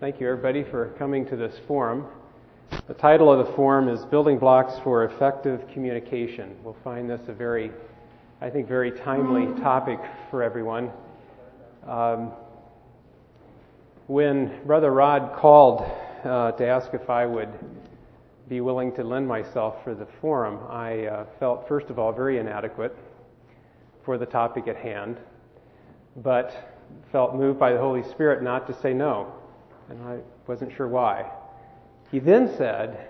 Thank you, everybody, for coming to this forum. The title of the forum is Building Blocks for Effective Communication. We'll find this a very, I think, very timely topic for everyone. Um, when Brother Rod called uh, to ask if I would be willing to lend myself for the forum, I uh, felt, first of all, very inadequate for the topic at hand, but felt moved by the Holy Spirit not to say no, and I wasn't sure why. He then said,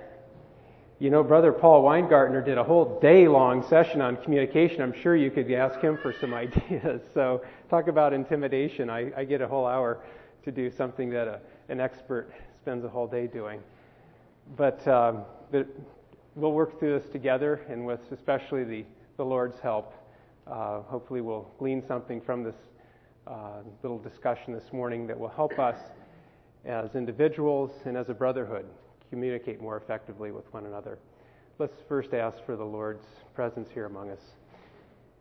You know, Brother Paul Weingartner did a whole day long session on communication. I'm sure you could ask him for some ideas. So, talk about intimidation. I, I get a whole hour to do something that a, an expert spends a whole day doing. But, um, but we'll work through this together, and with especially the, the Lord's help, uh, hopefully we'll glean something from this uh, little discussion this morning that will help us as individuals and as a brotherhood communicate more effectively with one another. Let's first ask for the Lord's presence here among us.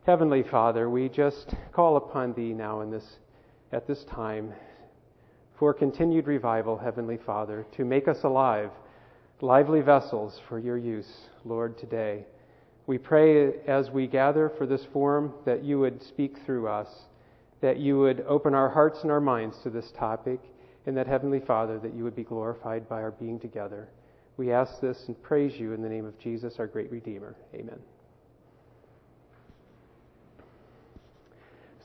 Heavenly Father, we just call upon Thee now in this, at this time for continued revival, Heavenly Father, to make us alive, lively vessels for Your use, Lord, today. We pray as we gather for this forum that You would speak through us that you would open our hearts and our minds to this topic, and that, Heavenly Father, that you would be glorified by our being together. We ask this and praise you in the name of Jesus, our great Redeemer. Amen.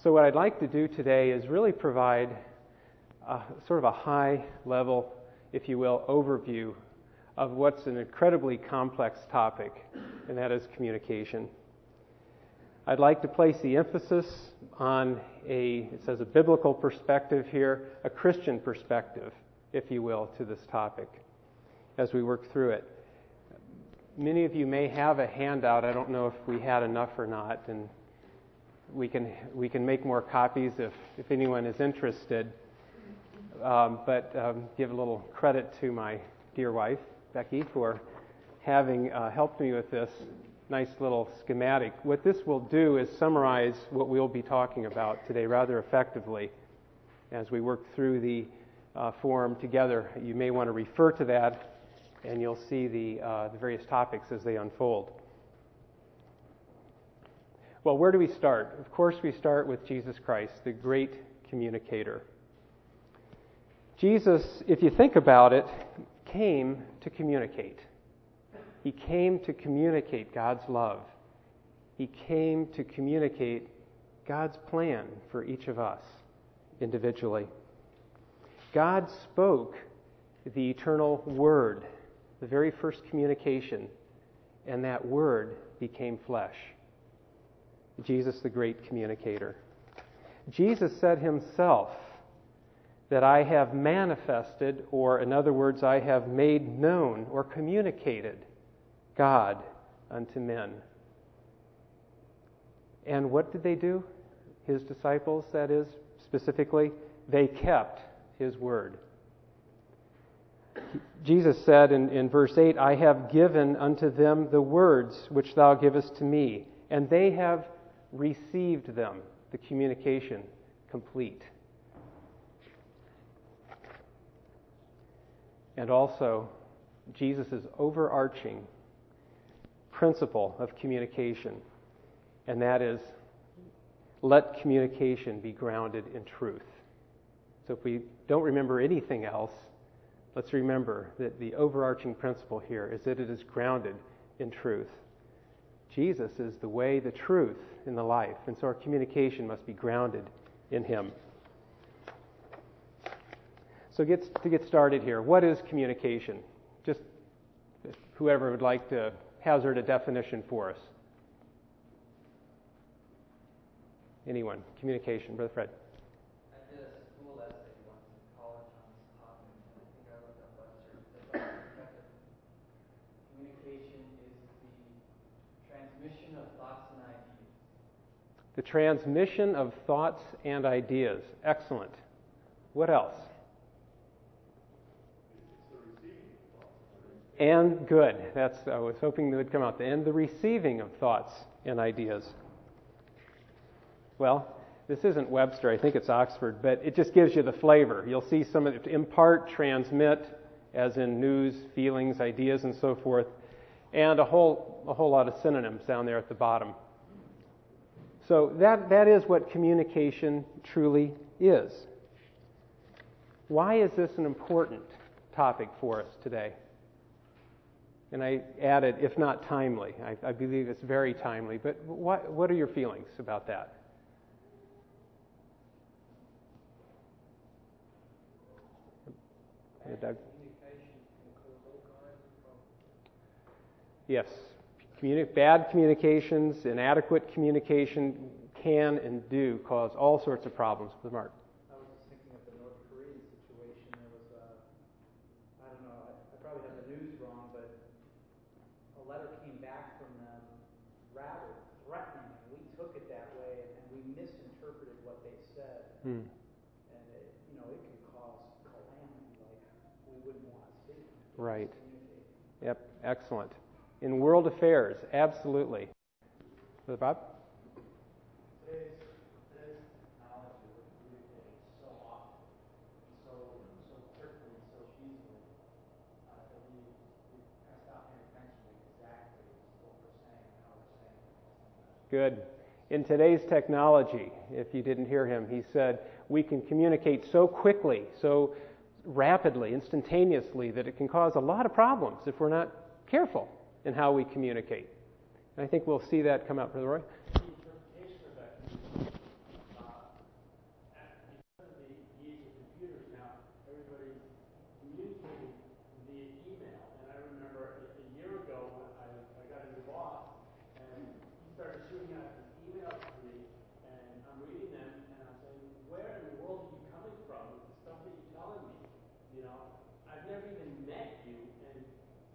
So, what I'd like to do today is really provide a, sort of a high level, if you will, overview of what's an incredibly complex topic, and that is communication. I'd like to place the emphasis on a, it says a biblical perspective here, a Christian perspective, if you will, to this topic as we work through it. Many of you may have a handout. I don't know if we had enough or not, and we can, we can make more copies if, if anyone is interested. Um, but um, give a little credit to my dear wife, Becky, for having uh, helped me with this nice little schematic. What this will do is summarize what we'll be talking about today rather effectively as we work through the uh, forum together. You may want to refer to that, and you'll see the, uh, the various topics as they unfold. Well, where do we start? Of course, we start with Jesus Christ, the great communicator. Jesus, if you think about it, came to communicate. He came to communicate God's love. He came to communicate God's plan for each of us individually. God spoke the eternal Word, the very first communication, and that Word became flesh. Jesus, the great communicator. Jesus said himself that I have manifested, or in other words, I have made known or communicated God unto men. And what did they do? His disciples, that is, specifically, they kept his word. Jesus said in, in verse 8, I have given unto them the words which thou givest to me, and they have received them, the communication complete. And also, Jesus' overarching principle of communication, and that is let communication be grounded in truth. So if we don't remember anything else, let's remember that the overarching principle here is that it is grounded in truth. Jesus is the way, the truth, and the life, and so our communication must be grounded in Him. So to get started here, what is communication? Just whoever would like to hazard a definition for us? Anyone? Communication. Brother Fred. I did a school essay once in college on this topic, and I think I looked up Webster. Uh, communication is the transmission of thoughts and ideas. The transmission of thoughts and ideas. Excellent. What else? And good. That's I was hoping that would come out. And the end. The receiving of thoughts and ideas. Well, this isn't Webster, I think it's Oxford, but it just gives you the flavor. You'll see some of it impart, transmit, as in news, feelings, ideas, and so forth, and a whole, a whole lot of synonyms down there at the bottom. So that, that is what communication truly is. Why is this an important topic for us today? And I added, if not timely. I, I believe it's very timely. But what, what are your feelings about that? Yeah, Doug? Yes. Communi- bad communications, inadequate communication can and do cause all sorts of problems with Mark. I was just thinking of the North Korean situation. There was a, I don't know, I, I probably have the news wrong, but a letter came back from them rather threatening, and we took it that way, and we misinterpreted what they said. Hmm. And it, you know, it can cause calamity like we wouldn't want to see. Right. Yep, excellent. In world affairs, absolutely. Brother Bob? Today's, today's technology, we're communicating so often, so, so quickly, so easily, uh, that we, we kind of stop paying attention to exactly what we're saying and how we're saying it. Good. In today's technology, if you didn't hear him, he said we can communicate so quickly, so rapidly, instantaneously, that it can cause a lot of problems if we're not careful in how we communicate. And I think we'll see that come out, Brother Roy. The interpretation of that, uh, at- because of the age of computers now, everybody's communicating via email. And I remember a, a year ago, when I, I got a new boss, and he started shooting out these emails to me, and I'm reading them, and I'm saying, where in the world are you coming from with the stuff that you're telling me? You know, I've never even met you, and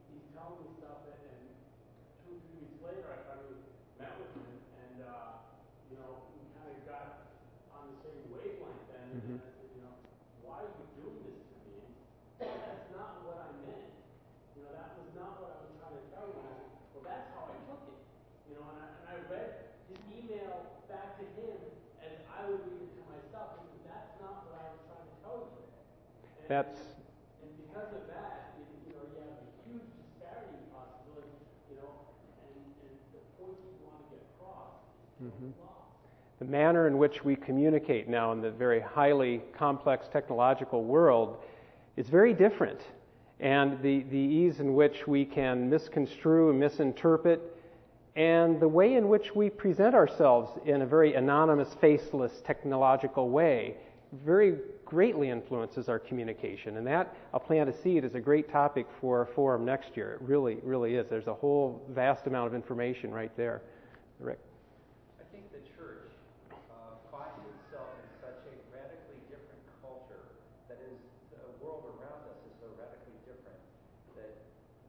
he's telling me stuff, that, and two, three weeks later, I finally met with him, and, uh, you know, we kind of got on the same wavelength then, and I said, you know, why are you doing this to me? And he said, that's not what I meant. You know, that was not what I was trying to tell you. And I said, well, that's how I took it. You know, and I, and I read his email back to him as I would read it to myself. I said, that's not what I was trying to tell you. And, That's and because of that, you, know, you have a huge disparity in possibilities, you know, and, and the point you want to get across is Mhm. the manner in which we communicate now in the very highly complex technological world is very different. And the, the ease in which we can misconstrue and misinterpret, and the way in which we present ourselves in a very anonymous, faceless, technological way very greatly influences our communication. And that, I'll plant a seed, is a great topic for a forum next year. It really, really is. There's a whole vast amount of information right there. Rick? I think the church uh, finds itself in such a radically different culture that is, the world around us is so radically different that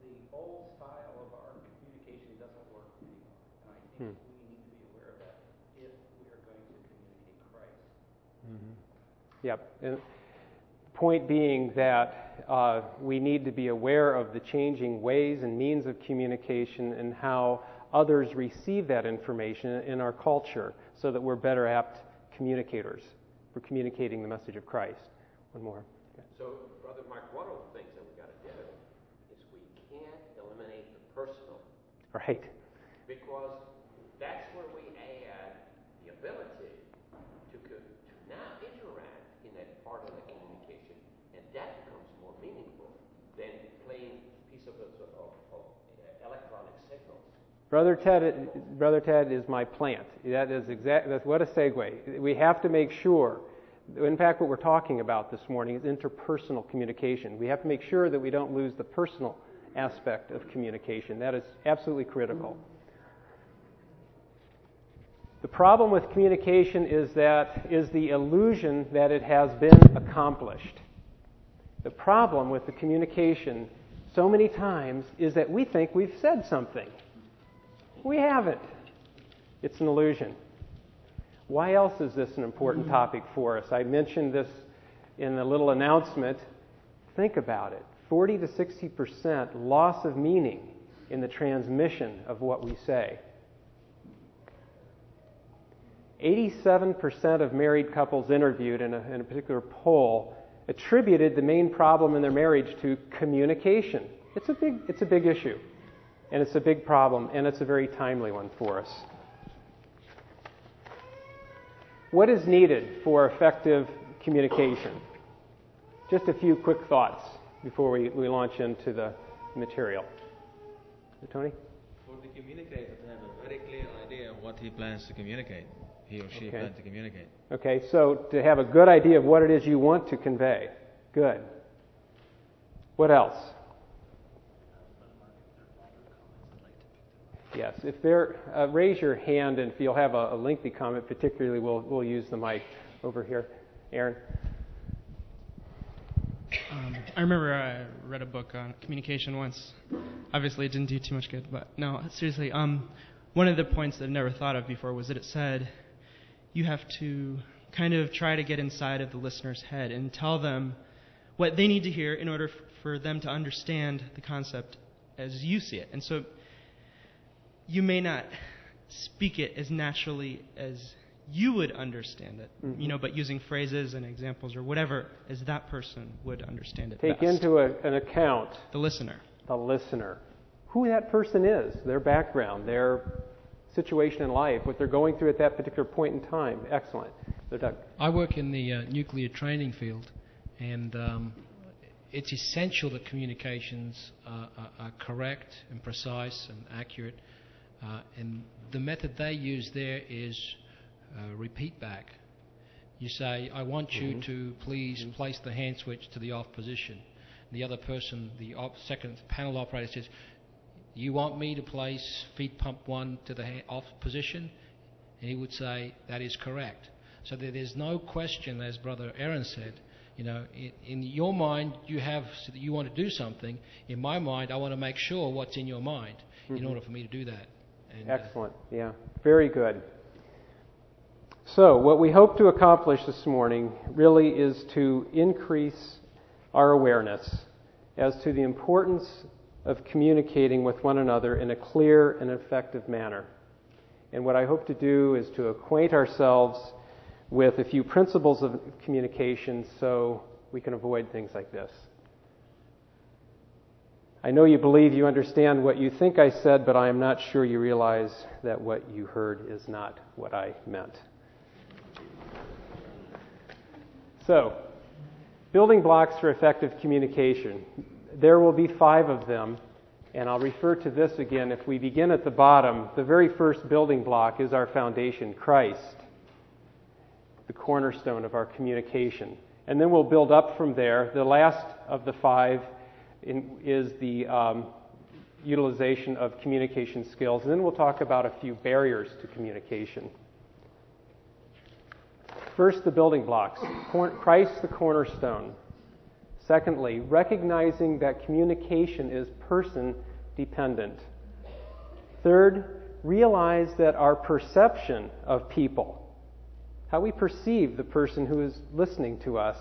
the old style of our communication doesn't work anymore. And I think Hmm. we need to be aware of that if we are going to communicate Christ. Yep. And point being that uh, we need to be aware of the changing ways and means of communication and how others receive that information in our culture so that we're better apt communicators. We're communicating the message of Christ. One more. So, Brother Mark, one of the things that we've got to do is we can't eliminate the personal Right. because that's where we add the ability to, co- to now interact in that part of the communication, and that becomes more meaningful than plain piece of, of, of, of electronic signals. Brother Ted, Brother Ted is my plant. That is exact. That's what a segue. We have to make sure. In fact, what we're talking about this morning is interpersonal communication. We have to make sure that we don't lose the personal aspect of communication. That is absolutely critical. The problem with communication is that is the illusion that it has been accomplished. The problem with the communication so many times is that we think we've said something. We haven't. It's an illusion. Why else is this an important mm-hmm. topic for us? I mentioned this in the little announcement. Think about it 40 to 60 percent loss of meaning in the transmission of what we say. 87% of married couples interviewed in a, in a particular poll attributed the main problem in their marriage to communication. It's a big, it's a big issue, and it's a big problem, and it's a very timely one for us. What is needed for effective communication? Just a few quick thoughts before we, we launch into the material. Tony? For the communicator to have a very clear idea of what he plans to communicate, he or she Okay. plans to communicate. Okay, so to have a good idea of what it is you want to convey. Good. What else? Yes, if there, uh, raise your hand, and if you'll have a, a lengthy comment, particularly, we'll we'll use the mic over here. Aaron. Um, I remember I read a book on communication once. Obviously, it didn't do too much good, but no, seriously. Um, one of the points that I've never thought of before was that it said you have to kind of try to get inside of the listener's head and tell them what they need to hear in order f- for them to understand the concept as you see it. And so you may not speak it as naturally as you would understand it, Mhm. you know, but using phrases and examples or whatever as that person would understand it Take best. into a, an account the listener. the listener, who that person is, their background, their situation in life, what they're going through at that particular point in time. Excellent. So, Doug. I work in the uh, nuclear training field, and um, it's essential that communications uh, are, are correct and precise and accurate. Uh, and the method they use there is uh, repeat back. You say, I want you Mhm. to please place the hand switch to the off position. The other person, the op- second panel operator says, You want me to place feed pump one to the ha- off position? And he would say, That is correct. So that there's no question, as Brother Aaron said, you know, in, in your mind, you have so you want to do something. In my mind, I want to make sure what's in your mind in Mhm. order for me to do that. And, uh, Excellent. Yeah, very good. So, what we hope to accomplish this morning really is to increase our awareness as to the importance of communicating with one another in a clear and effective manner. And what I hope to do is to acquaint ourselves with a few principles of communication so we can avoid things like this. I know you believe you understand what you think I said, but I am not sure you realize that what you heard is not what I meant. So, building blocks for effective communication. There will be five of them, and I'll refer to this again. If we begin at the bottom, the very first building block is our foundation, Christ, the cornerstone of our communication. And then we'll build up from there. The last of the five in, is the um, utilization of communication skills. And then we'll talk about a few barriers to communication. First, the building blocks Christ, the cornerstone. Secondly, recognizing that communication is person dependent. Third, realize that our perception of people, how we perceive the person who is listening to us,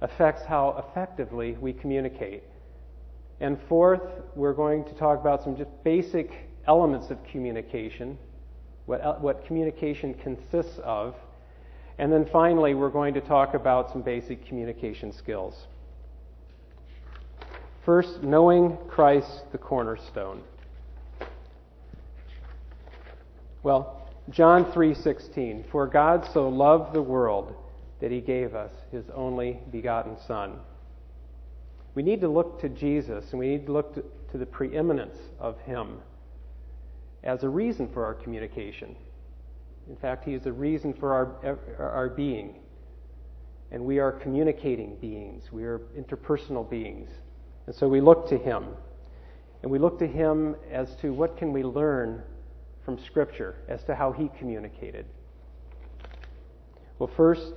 affects how effectively we communicate. And fourth, we're going to talk about some just basic elements of communication, what, what communication consists of. And then finally, we're going to talk about some basic communication skills. First, knowing Christ the cornerstone. Well, John 3:16, for God so loved the world that he gave us his only begotten son. We need to look to Jesus and we need to look to, to the preeminence of him as a reason for our communication. In fact, he is the reason for our, our being. And we are communicating beings. We are interpersonal beings. And so we look to him. And we look to him as to what can we learn from Scripture as to how he communicated. Well, first,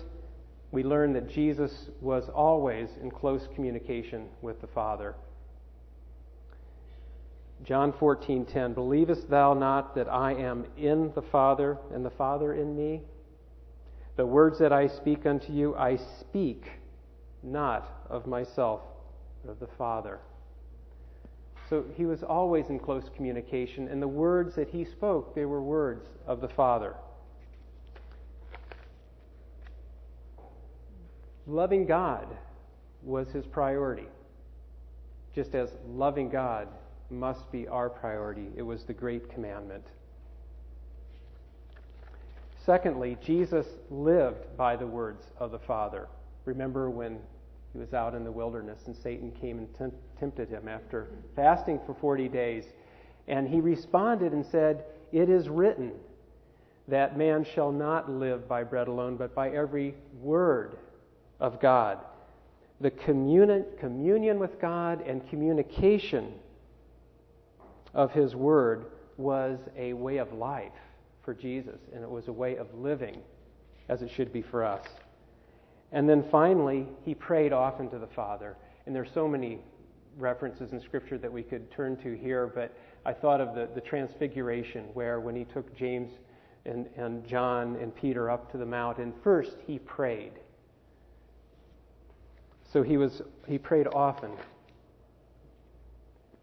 we learn that Jesus was always in close communication with the Father. John 14:10 Believest thou not that I am in the Father and the Father in me? The words that I speak unto you I speak not of myself but of the Father. So he was always in close communication and the words that he spoke they were words of the Father. Loving God was his priority, just as loving God must be our priority. It was the great commandment. Secondly, Jesus lived by the words of the Father. Remember when he was out in the wilderness and Satan came and tempted him after fasting for 40 days. And he responded and said, It is written that man shall not live by bread alone, but by every word of God. The communi- communion with God and communication of his word was a way of life for Jesus, and it was a way of living as it should be for us. And then finally, he prayed often to the Father. And there's so many references in Scripture that we could turn to here, but I thought of the, the Transfiguration, where when he took James and, and John and Peter up to the mount, and first he prayed. So he was he prayed often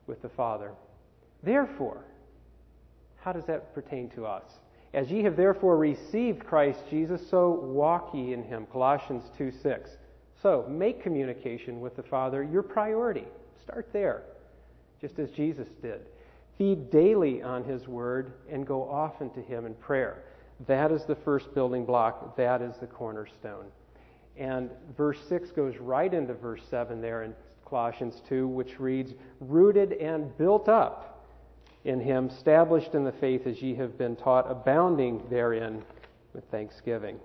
with the Father. Therefore, how does that pertain to us? As ye have therefore received Christ Jesus, so walk ye in him. Colossians 2 6. So make communication with the Father your priority. Start there, just as Jesus did. Feed daily on his word and go often to him in prayer. That is the first building block. That is the cornerstone. And verse 6 goes right into verse 7 there in Colossians 2, which reads, Rooted and built up in him, established in the faith as ye have been taught, abounding therein with thanksgiving.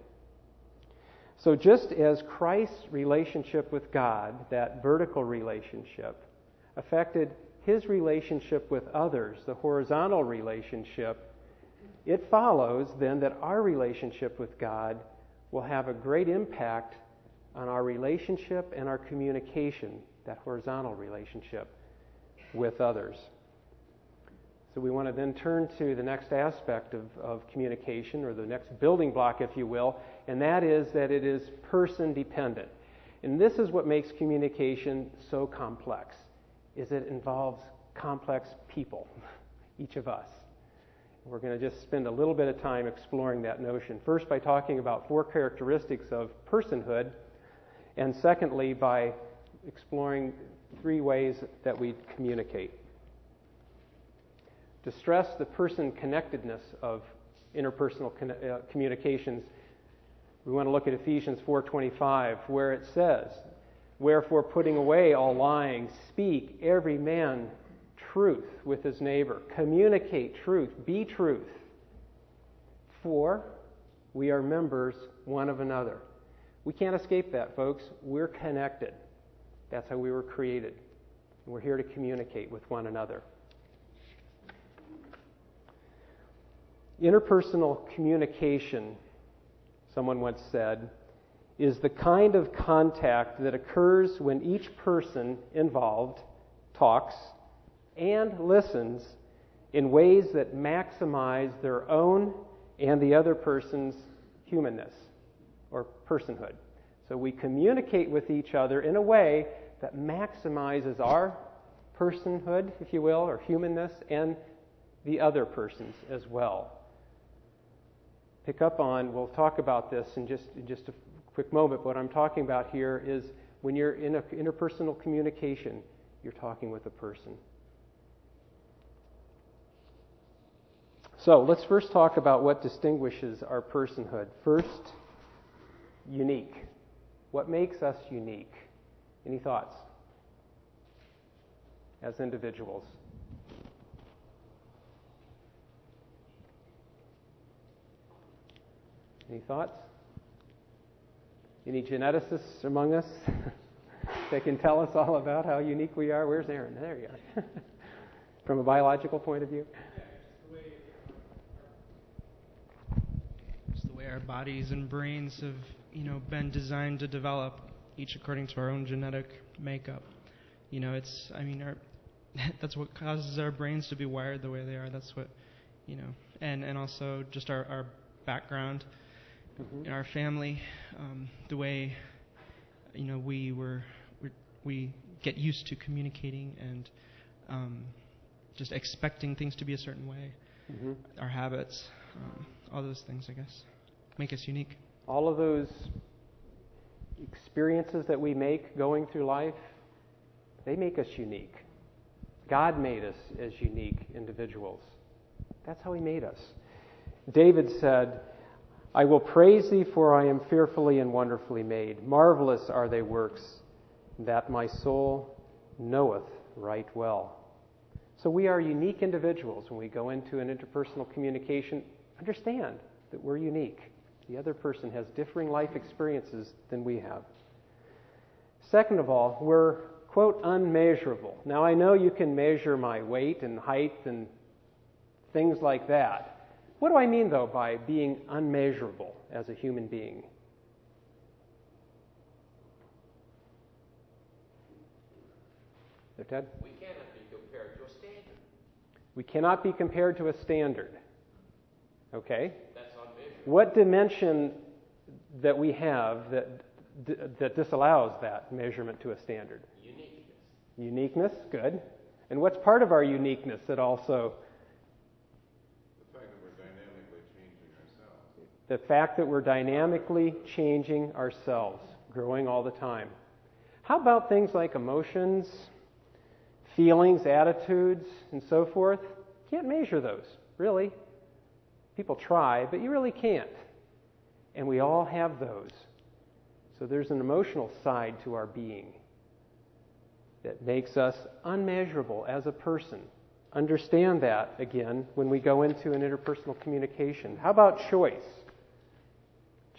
So, just as Christ's relationship with God, that vertical relationship, affected his relationship with others, the horizontal relationship, it follows then that our relationship with God will have a great impact on our relationship and our communication, that horizontal relationship with others. So we want to then turn to the next aspect of, of communication, or the next building block, if you will, and that is that it is person dependent. And this is what makes communication so complex, is it involves complex people, each of us. We're going to just spend a little bit of time exploring that notion. First, by talking about four characteristics of personhood, and secondly, by exploring three ways that we communicate to stress the person connectedness of interpersonal uh, communications, we want to look at Ephesians 4:25 where it says, "Wherefore putting away all lying, speak every man truth with his neighbor, communicate truth, be truth. For we are members one of another." We can't escape that, folks. We're connected. That's how we were created. We're here to communicate with one another. Interpersonal communication, someone once said, is the kind of contact that occurs when each person involved talks and listens in ways that maximize their own and the other person's humanness or personhood. So we communicate with each other in a way that maximizes our personhood, if you will, or humanness, and the other person's as well pick up on, we'll talk about this in just, in just a quick moment. What I'm talking about here is when you're in a interpersonal communication, you're talking with a person. So let's first talk about what distinguishes our personhood. First, unique. What makes us unique? Any thoughts? As individuals. Any thoughts? Any geneticists among us that can tell us all about how unique we are? Where's Aaron? There you are. From a biological point of view? It's the way our bodies and brains have, you know, been designed to develop, each according to our own genetic makeup. You know, it's, I mean, our, that's what causes our brains to be wired the way they are. That's what, you know, and, and also just our, our background mm-hmm. in our family, um, the way you know we were we get used to communicating and um, just expecting things to be a certain way. Mm-hmm. Our habits, um, all those things, I guess, make us unique. All of those experiences that we make going through life, they make us unique. God made us as unique individuals. That's how He made us. David said, I will praise thee, for I am fearfully and wonderfully made. Marvelous are thy works, that my soul knoweth right well. So we are unique individuals when we go into an interpersonal communication. Understand that we're unique. The other person has differing life experiences than we have. Second of all, we're, quote, unmeasurable. Now, I know you can measure my weight and height and things like that. What do I mean, though, by being unmeasurable as a human being? There, Ted? We cannot be compared to a standard. We cannot be compared to a standard. Okay? That's unmeasurable. What dimension that we have that, that disallows that measurement to a standard? Uniqueness. Uniqueness, good. And what's part of our uniqueness that also The fact that we're dynamically changing ourselves. the fact that we're dynamically changing ourselves, growing all the time. How about things like emotions, feelings, attitudes, and so forth? Can't measure those, really. People try, but you really can't. And we all have those. So there's an emotional side to our being that makes us unmeasurable as a person. Understand that, again, when we go into an interpersonal communication. How about choice?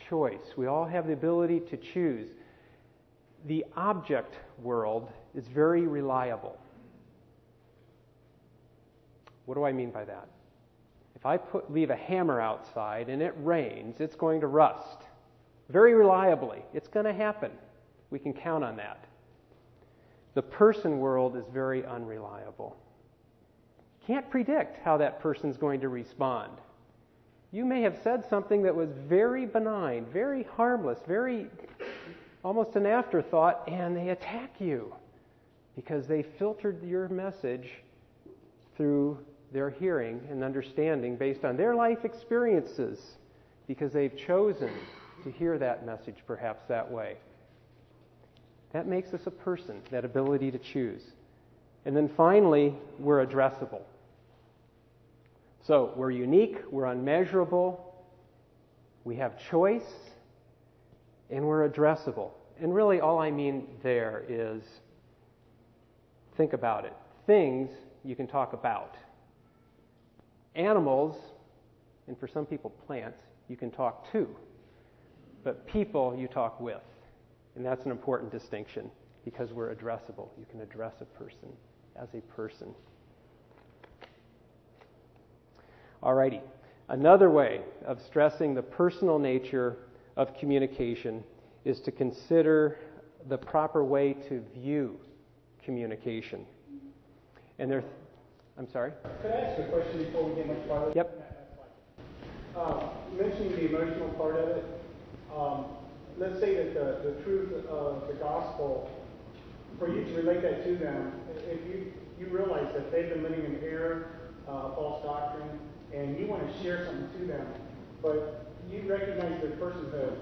Choice. We all have the ability to choose. The object world is very reliable. What do I mean by that? If I put, leave a hammer outside and it rains, it's going to rust. Very reliably. It's going to happen. We can count on that. The person world is very unreliable. Can't predict how that person's going to respond. You may have said something that was very benign, very harmless, very almost an afterthought, and they attack you because they filtered your message through their hearing and understanding based on their life experiences because they've chosen to hear that message perhaps that way. That makes us a person, that ability to choose. And then finally, we're addressable. So we're unique, we're unmeasurable, we have choice, and we're addressable. And really, all I mean there is think about it. Things you can talk about. Animals, and for some people, plants, you can talk to. But people, you talk with. And that's an important distinction because we're addressable. You can address a person as a person. Alrighty. Another way of stressing the personal nature of communication is to consider the proper way to view communication. And there, I'm sorry? Could I ask a question before we get much farther? Yep. Uh, mentioning the emotional part of it, um, let's say that the, the truth of the gospel, for you to relate that to them, if you, you realize that they've been living in error, uh, false doctrine, and you want to share something to them, but you recognize their personhood,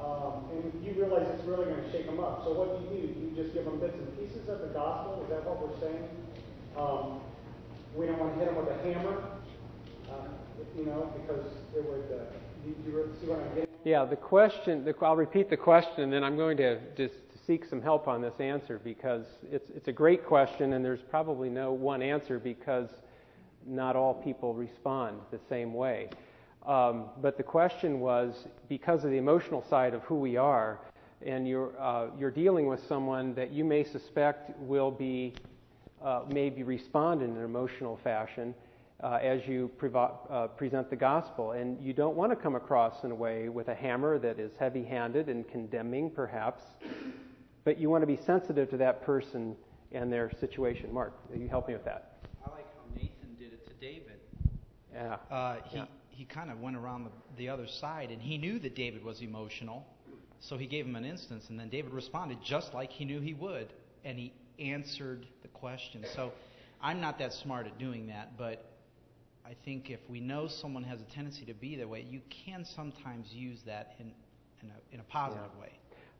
um, and you realize it's really going to shake them up. So what do you do? You just give them bits and pieces of the gospel? Is that what we're saying? Um, we don't want to hit them with a hammer, uh, you know, because it would. Uh, do you see what I'm getting? Yeah, the question. The, I'll repeat the question, and then I'm going to just seek some help on this answer because it's it's a great question, and there's probably no one answer because not all people respond the same way. Um, but the question was because of the emotional side of who we are, and you're, uh, you're dealing with someone that you may suspect will be, uh, maybe respond in an emotional fashion uh, as you uh, present the gospel. And you don't want to come across in a way with a hammer that is heavy handed and condemning, perhaps, but you want to be sensitive to that person and their situation. Mark, you help me with that. I like how Nathan did it to David. Yeah. Uh, he yeah. he kind of went around the, the other side, and he knew that David was emotional, so he gave him an instance, and then David responded just like he knew he would, and he answered the question. So I'm not that smart at doing that, but I think if we know someone has a tendency to be that way, you can sometimes use that in in a, in a positive yeah. way.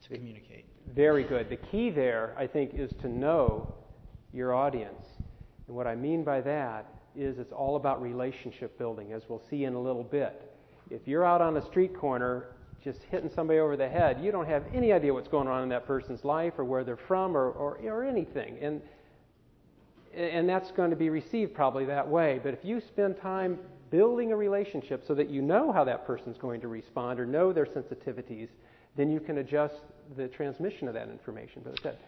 to communicate. Very good. The key there, I think, is to know your audience. And what I mean by that is it's all about relationship building, as we'll see in a little bit. If you're out on a street corner just hitting somebody over the head, you don't have any idea what's going on in that person's life or where they're from or, or, or anything. And, and that's going to be received probably that way. But if you spend time building a relationship so that you know how that person's going to respond or know their sensitivities, then you can adjust the transmission of that information. But that,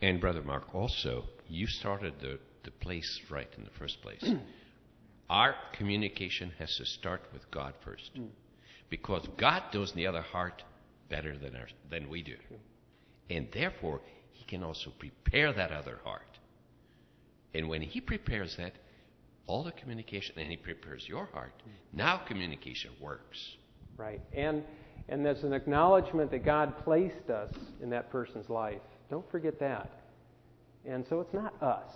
and Brother Mark, also, you started the, the place right in the first place. Our communication has to start with God first. Mm. Because God knows the other heart better than, our, than we do. And therefore, He can also prepare that other heart. And when He prepares that, all the communication, and He prepares your heart, now communication works. Right. And, and there's an acknowledgement that God placed us in that person's life. Don't forget that. And so it's not us.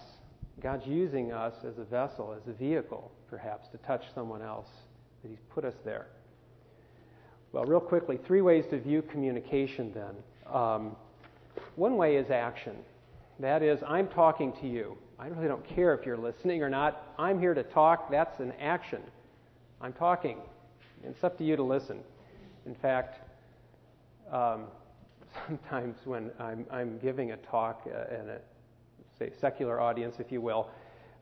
God's using us as a vessel, as a vehicle, perhaps, to touch someone else, that He's put us there. Well, real quickly, three ways to view communication then. Um, one way is action. That is, I'm talking to you. I really don't care if you're listening or not. I'm here to talk. That's an action. I'm talking. It's up to you to listen. In fact, um, sometimes when I'm, I'm, giving a talk uh, in a say secular audience, if you will,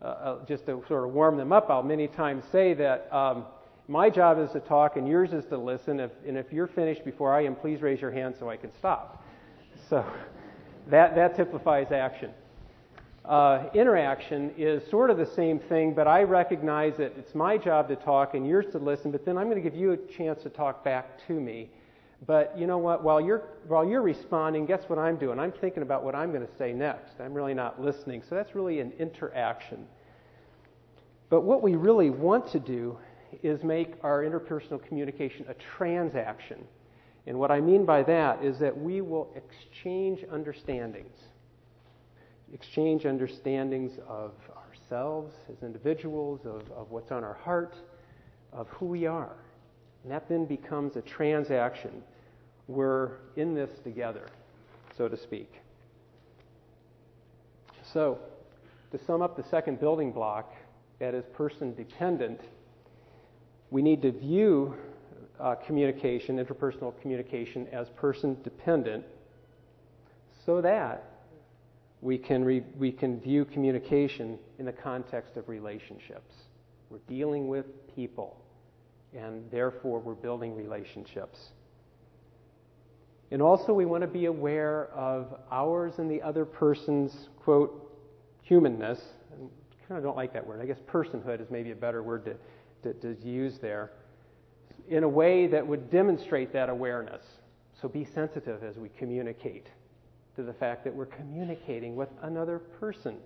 uh, just to sort of warm them up, I'll many times say that um, my job is to talk and yours is to listen. If, and if you're finished before I am, please raise your hand so I can stop. So that, that typifies action. Uh, interaction is sort of the same thing, but I recognize that it's my job to talk and yours to listen, but then I'm going to give you a chance to talk back to me. But you know what? While you're, while you're responding, guess what I'm doing? I'm thinking about what I'm going to say next. I'm really not listening. So that's really an interaction. But what we really want to do is make our interpersonal communication a transaction. And what I mean by that is that we will exchange understandings exchange understandings of ourselves as individuals, of, of what's on our heart, of who we are. And that then becomes a transaction. We're in this together, so to speak. So, to sum up the second building block, that is person dependent, we need to view uh, communication, interpersonal communication, as person dependent so that we can, re, we can view communication in the context of relationships. We're dealing with people, and therefore we're building relationships. And also, we want to be aware of ours and the other person's, quote, humanness. I kind of don't like that word. I guess personhood is maybe a better word to, to, to use there. In a way that would demonstrate that awareness. So be sensitive as we communicate to the fact that we're communicating with another person.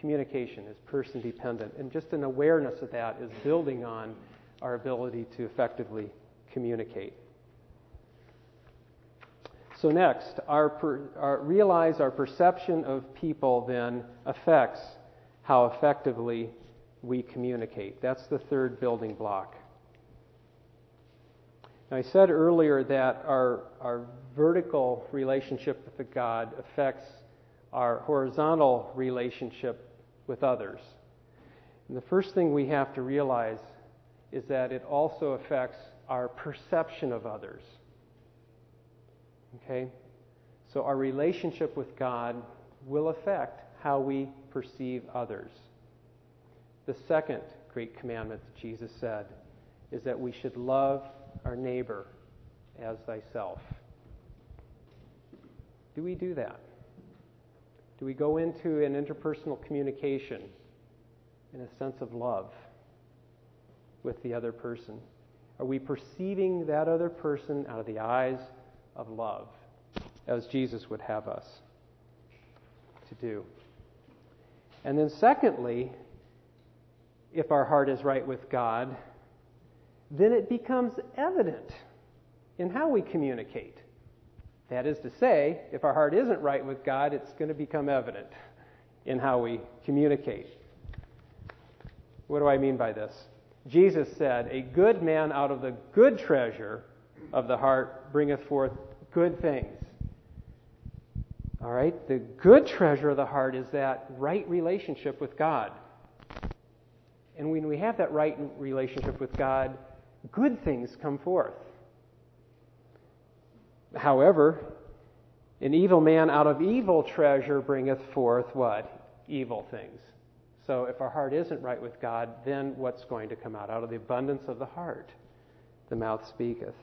Communication is person dependent, and just an awareness of that is building on our ability to effectively communicate. So, next, our, per, our, realize our perception of people then affects how effectively we communicate. That's the third building block. Now, I said earlier that our, our vertical relationship with God affects our horizontal relationship with others. And the first thing we have to realize is that it also affects our perception of others. Okay? So our relationship with God will affect how we perceive others. The second great commandment that Jesus said is that we should love our neighbor as thyself. Do we do that? Do we go into an interpersonal communication in a sense of love with the other person? Are we perceiving that other person out of the eyes of love, as Jesus would have us to do? And then, secondly, if our heart is right with God, then it becomes evident in how we communicate. That is to say, if our heart isn't right with God, it's going to become evident in how we communicate. What do I mean by this? Jesus said, A good man out of the good treasure of the heart bringeth forth good things. All right? The good treasure of the heart is that right relationship with God. And when we have that right relationship with God, good things come forth. However, an evil man out of evil treasure bringeth forth what? Evil things. So if our heart isn't right with God, then what's going to come out? Out of the abundance of the heart, the mouth speaketh.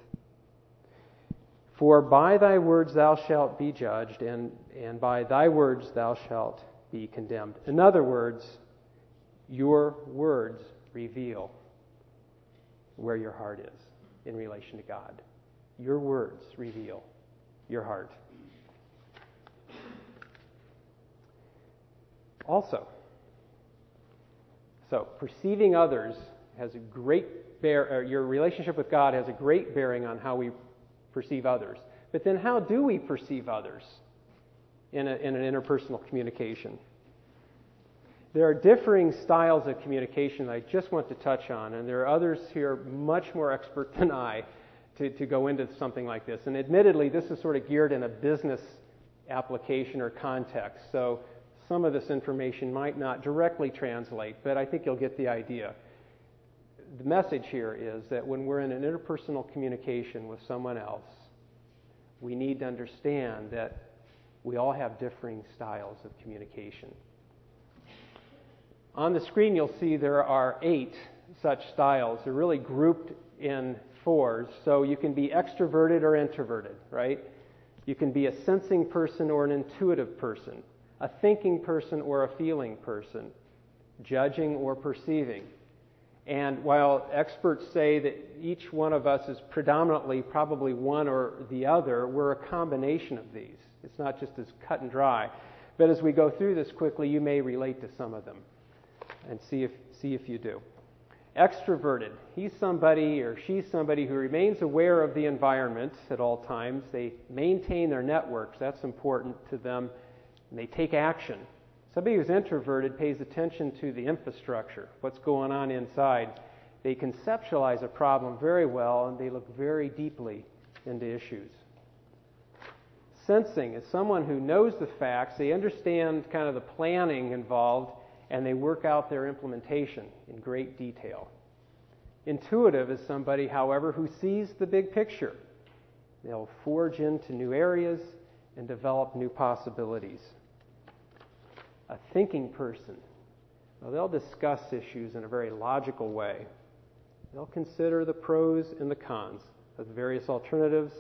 For by thy words thou shalt be judged, and, and by thy words thou shalt be condemned. In other words, your words reveal where your heart is in relation to God. Your words reveal your heart. Also, so perceiving others has a great bear, your relationship with God has a great bearing on how we perceive others. But then, how do we perceive others in, a, in an interpersonal communication? There are differing styles of communication that I just want to touch on, and there are others here much more expert than I to, to go into something like this. And admittedly, this is sort of geared in a business application or context, so some of this information might not directly translate, but I think you'll get the idea. The message here is that when we're in an interpersonal communication with someone else, we need to understand that we all have differing styles of communication. On the screen, you'll see there are eight such styles. They're really grouped in fours, so you can be extroverted or introverted, right? You can be a sensing person or an intuitive person, a thinking person or a feeling person, judging or perceiving. And while experts say that each one of us is predominantly probably one or the other, we're a combination of these. It's not just as cut and dry. But as we go through this quickly, you may relate to some of them and see if, see if you do. Extroverted. He's somebody or she's somebody who remains aware of the environment at all times. They maintain their networks. That's important to them. And they take action. Somebody who's introverted pays attention to the infrastructure, what's going on inside. They conceptualize a problem very well and they look very deeply into issues. Sensing is someone who knows the facts, they understand kind of the planning involved, and they work out their implementation in great detail. Intuitive is somebody, however, who sees the big picture. They'll forge into new areas and develop new possibilities a thinking person. Well, they'll discuss issues in a very logical way. They'll consider the pros and the cons of the various alternatives,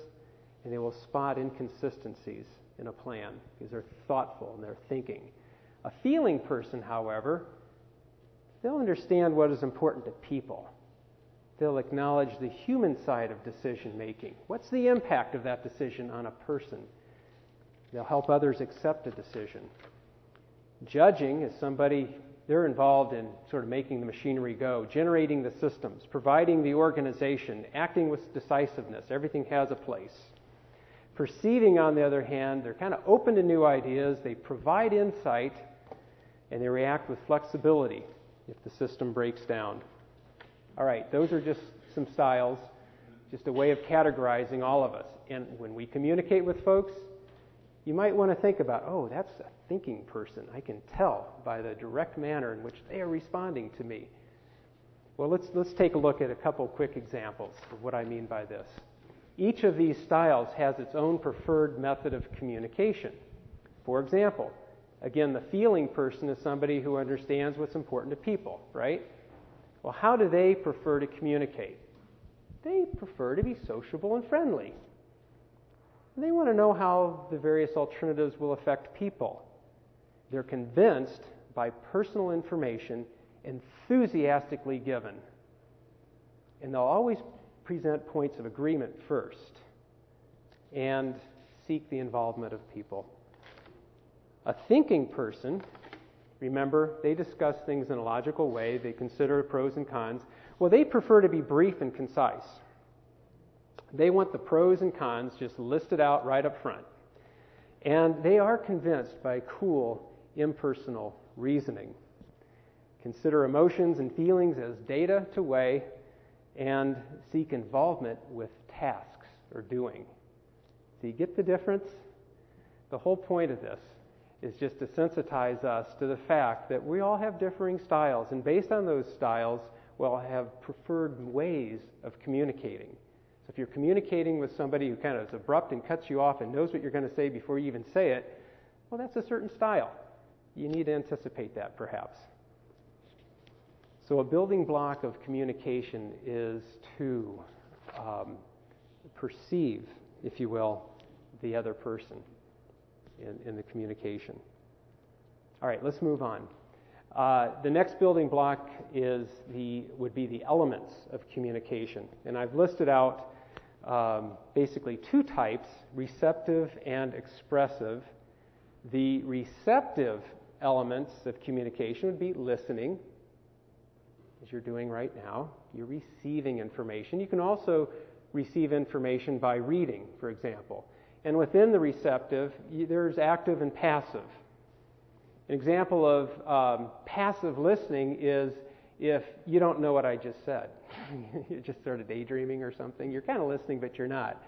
and they will spot inconsistencies in a plan because they're thoughtful and they're thinking. A feeling person, however, they'll understand what is important to people. They'll acknowledge the human side of decision making. What's the impact of that decision on a person? They'll help others accept a decision. Judging is somebody, they're involved in sort of making the machinery go, generating the systems, providing the organization, acting with decisiveness. Everything has a place. Perceiving, on the other hand, they're kind of open to new ideas, they provide insight, and they react with flexibility if the system breaks down. All right, those are just some styles, just a way of categorizing all of us. And when we communicate with folks, you might want to think about, oh, that's a thinking person. I can tell by the direct manner in which they are responding to me. Well, let's, let's take a look at a couple quick examples of what I mean by this. Each of these styles has its own preferred method of communication. For example, again, the feeling person is somebody who understands what's important to people, right? Well, how do they prefer to communicate? They prefer to be sociable and friendly. They want to know how the various alternatives will affect people. They're convinced by personal information enthusiastically given. And they'll always present points of agreement first and seek the involvement of people. A thinking person, remember, they discuss things in a logical way, they consider pros and cons. Well, they prefer to be brief and concise. They want the pros and cons just listed out right up front. And they are convinced by cool, impersonal reasoning. Consider emotions and feelings as data to weigh and seek involvement with tasks or doing. Do you get the difference? The whole point of this is just to sensitize us to the fact that we all have differing styles, and based on those styles, we'll have preferred ways of communicating. So if you're communicating with somebody who kind of is abrupt and cuts you off and knows what you're going to say before you even say it, well, that's a certain style. You need to anticipate that, perhaps. So, a building block of communication is to um, perceive, if you will, the other person in, in the communication. All right, let's move on. Uh, the next building block is the would be the elements of communication, and I've listed out um, basically two types: receptive and expressive. The receptive elements of communication would be listening, as you're doing right now. You're receiving information. You can also receive information by reading, for example. And within the receptive, there's active and passive. An example of um, passive listening is if you don't know what I just said. you're just sort of daydreaming or something. You're kind of listening, but you're not.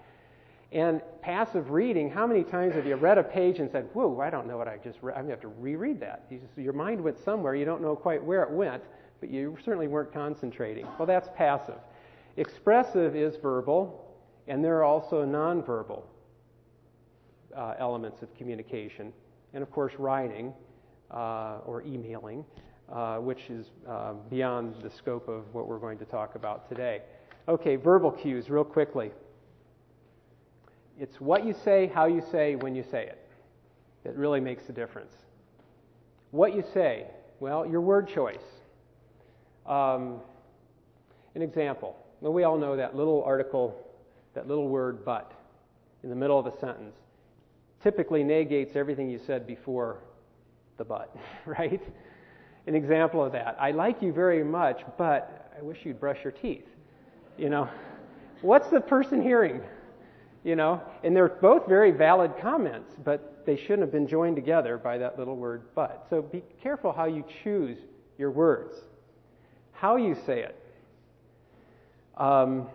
And passive reading, how many times have you read a page and said, Whoa, I don't know what I just read? I'm going to have to reread that. You just, your mind went somewhere. You don't know quite where it went, but you certainly weren't concentrating. Well, that's passive. Expressive is verbal, and there are also nonverbal uh, elements of communication. And of course, writing uh, or emailing, uh, which is uh, beyond the scope of what we're going to talk about today. Okay, verbal cues, real quickly. It's what you say, how you say, when you say it that really makes a difference. What you say, well, your word choice. Um, an example. Well, we all know that little article, that little word but in the middle of a sentence typically negates everything you said before the but, right? An example of that. I like you very much, but I wish you'd brush your teeth. You know, what's the person hearing? You know, and they're both very valid comments, but they shouldn't have been joined together by that little word but. So be careful how you choose your words, how you say it. Um,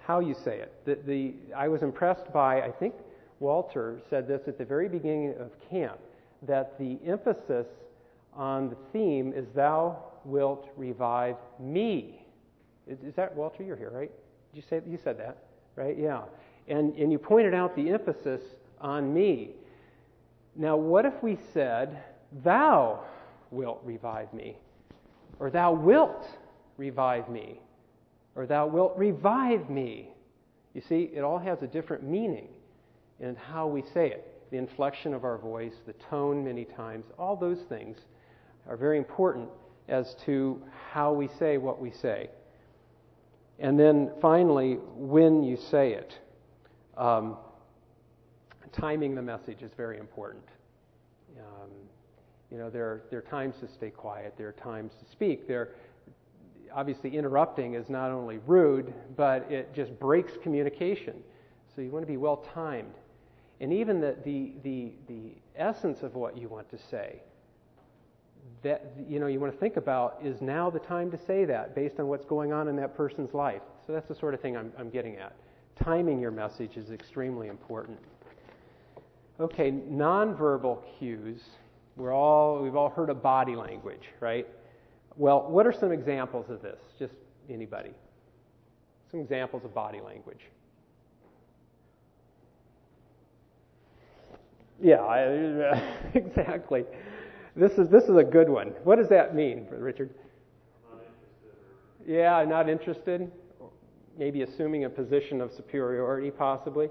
how you say it. The, the, I was impressed by, I think Walter said this at the very beginning of camp, that the emphasis on the theme is Thou wilt revive me. Is, is that, Walter, you're here, right? Did you say you said that, right? Yeah. And, and you pointed out the emphasis on me. Now, what if we said, Thou wilt revive me? Or Thou wilt revive me? Or Thou wilt revive me? You see, it all has a different meaning in how we say it. The inflection of our voice, the tone, many times, all those things are very important as to how we say what we say. And then finally, when you say it. Um, timing the message is very important. Um, you know, there, there are times to stay quiet, there are times to speak. There, obviously, interrupting is not only rude, but it just breaks communication. So you want to be well timed. And even the, the, the, the essence of what you want to say, that you know you want to think about is now the time to say that based on what's going on in that person's life. So that's the sort of thing I'm, I'm getting at timing your message is extremely important. Okay, nonverbal cues. We're all, we've all heard of body language, right? Well, what are some examples of this? Just anybody. Some examples of body language. Yeah, I, exactly. This is this is a good one. What does that mean, Richard? Not yeah, not interested maybe assuming a position of superiority, possibly.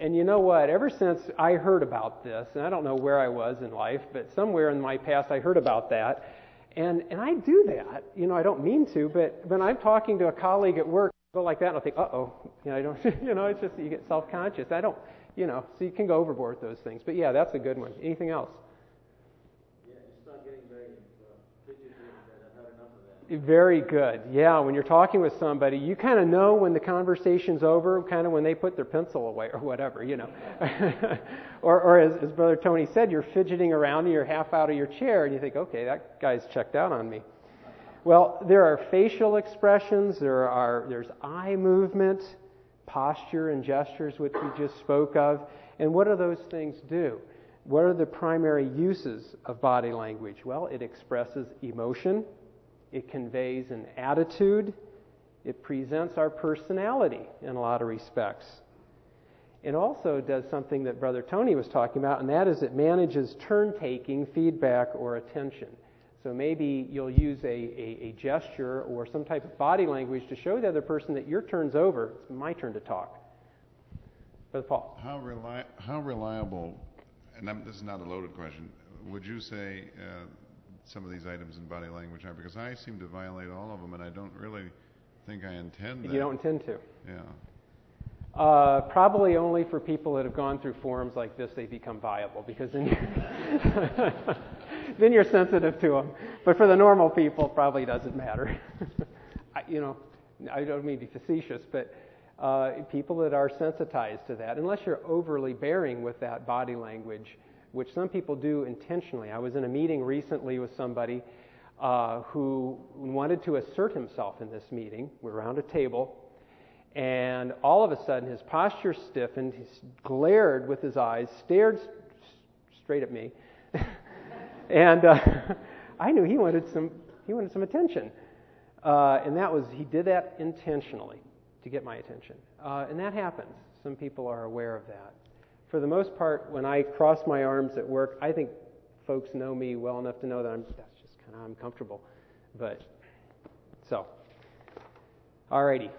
And you know what? Ever since I heard about this, and I don't know where I was in life, but somewhere in my past I heard about that. And, and I do that. You know, I don't mean to, but when I'm talking to a colleague at work, I go like that, and I'll think, uh oh. You know, I don't, you know, it's just you get self conscious. I don't, you know, so you can go overboard with those things. But yeah, that's a good one. Anything else? Very good. Yeah, when you're talking with somebody, you kind of know when the conversation's over, kind of when they put their pencil away or whatever, you know. or, or as, as Brother Tony said, you're fidgeting around and you're half out of your chair and you think, okay, that guy's checked out on me. Well, there are facial expressions, there are, there's eye movement, posture and gestures, which we just spoke of. And what do those things do? What are the primary uses of body language? Well, it expresses emotion, it conveys an attitude, it presents our personality in a lot of respects. It also does something that Brother Tony was talking about, and that is it manages turn taking, feedback, or attention. So maybe you'll use a, a, a, gesture or some type of body language to show the other person that your turn's over. It's my turn to talk. Brother Paul. How, reli- how reliable, and I'm, this is not a loaded question, would you say uh, some of these items in body language are? Because I seem to violate all of them, and I don't really think I intend that. You don't intend to? Yeah. Uh, probably only for people that have gone through forums like this, they become viable because then you're, then you're sensitive to them. But for the normal people, probably doesn't matter. I, you know, I don't mean to be facetious, but uh, people that are sensitized to that, unless you're overly bearing with that body language, which some people do intentionally. I was in a meeting recently with somebody uh, who wanted to assert himself in this meeting. We're around a table and all of a sudden, his posture stiffened. He glared with his eyes, stared straight at me, and uh, I knew he wanted some. He wanted some attention, uh, and that was he did that intentionally to get my attention, uh, and that happens. Some people are aware of that. For the most part, when I cross my arms at work, I think folks know me well enough to know that I'm that's just kind of uncomfortable. But so, alrighty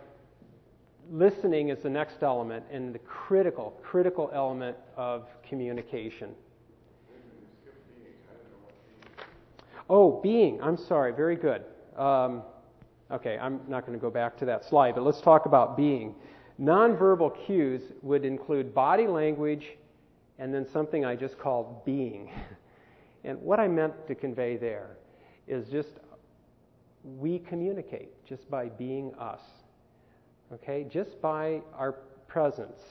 listening is the next element and the critical, critical element of communication. Oh, being. I'm sorry. Very good. Um, okay, I'm not going to go back to that slide, but let's talk about being. Nonverbal cues would include body language and then something I just called being. And what I meant to convey there is just we communicate just by being us. Okay, just by our presence,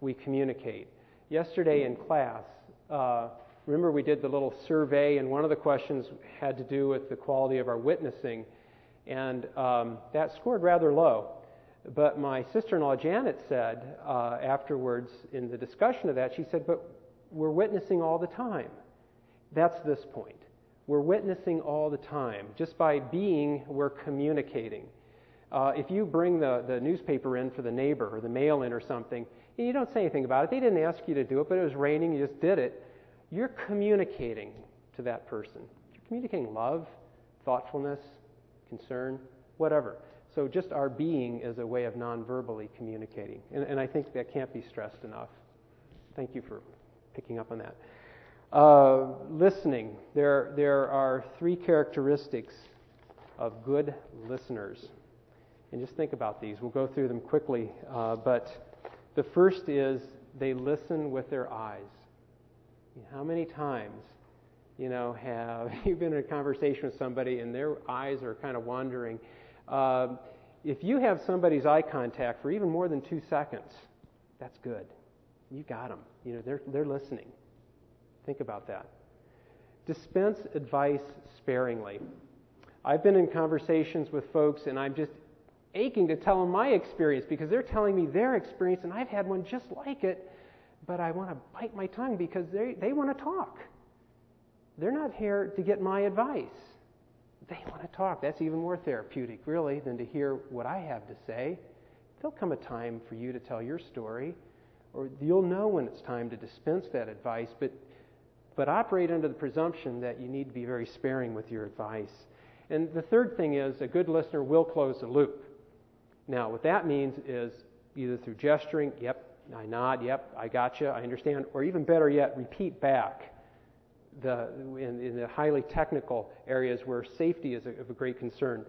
we communicate. Yesterday in class, uh, remember we did the little survey, and one of the questions had to do with the quality of our witnessing, and um, that scored rather low. But my sister in law Janet said uh, afterwards in the discussion of that, she said, But we're witnessing all the time. That's this point. We're witnessing all the time. Just by being, we're communicating. Uh, if you bring the, the newspaper in for the neighbor or the mail in or something, and you don't say anything about it, they didn't ask you to do it, but it was raining, you just did it, you're communicating to that person. You're communicating love, thoughtfulness, concern, whatever. So just our being is a way of non-verbally communicating. And, and I think that can't be stressed enough. Thank you for picking up on that. Uh, listening. There, there are three characteristics of good listeners. And just think about these. We'll go through them quickly. Uh, but the first is they listen with their eyes. How many times, you know, have you been in a conversation with somebody and their eyes are kind of wandering? Uh, if you have somebody's eye contact for even more than two seconds, that's good. You got them. You know, they're, they're listening. Think about that. Dispense advice sparingly. I've been in conversations with folks and I'm just aching to tell them my experience because they're telling me their experience and I've had one just like it, but I want to bite my tongue because they, they want to talk. They're not here to get my advice. They want to talk. That's even more therapeutic, really, than to hear what I have to say. There'll come a time for you to tell your story, or you'll know when it's time to dispense that advice, but, but operate under the presumption that you need to be very sparing with your advice. And the third thing is a good listener will close the loop. Now, what that means is either through gesturing, yep, I nod, yep, I got you, I understand, or even better yet, repeat back the, in, in the highly technical areas where safety is of a great concern.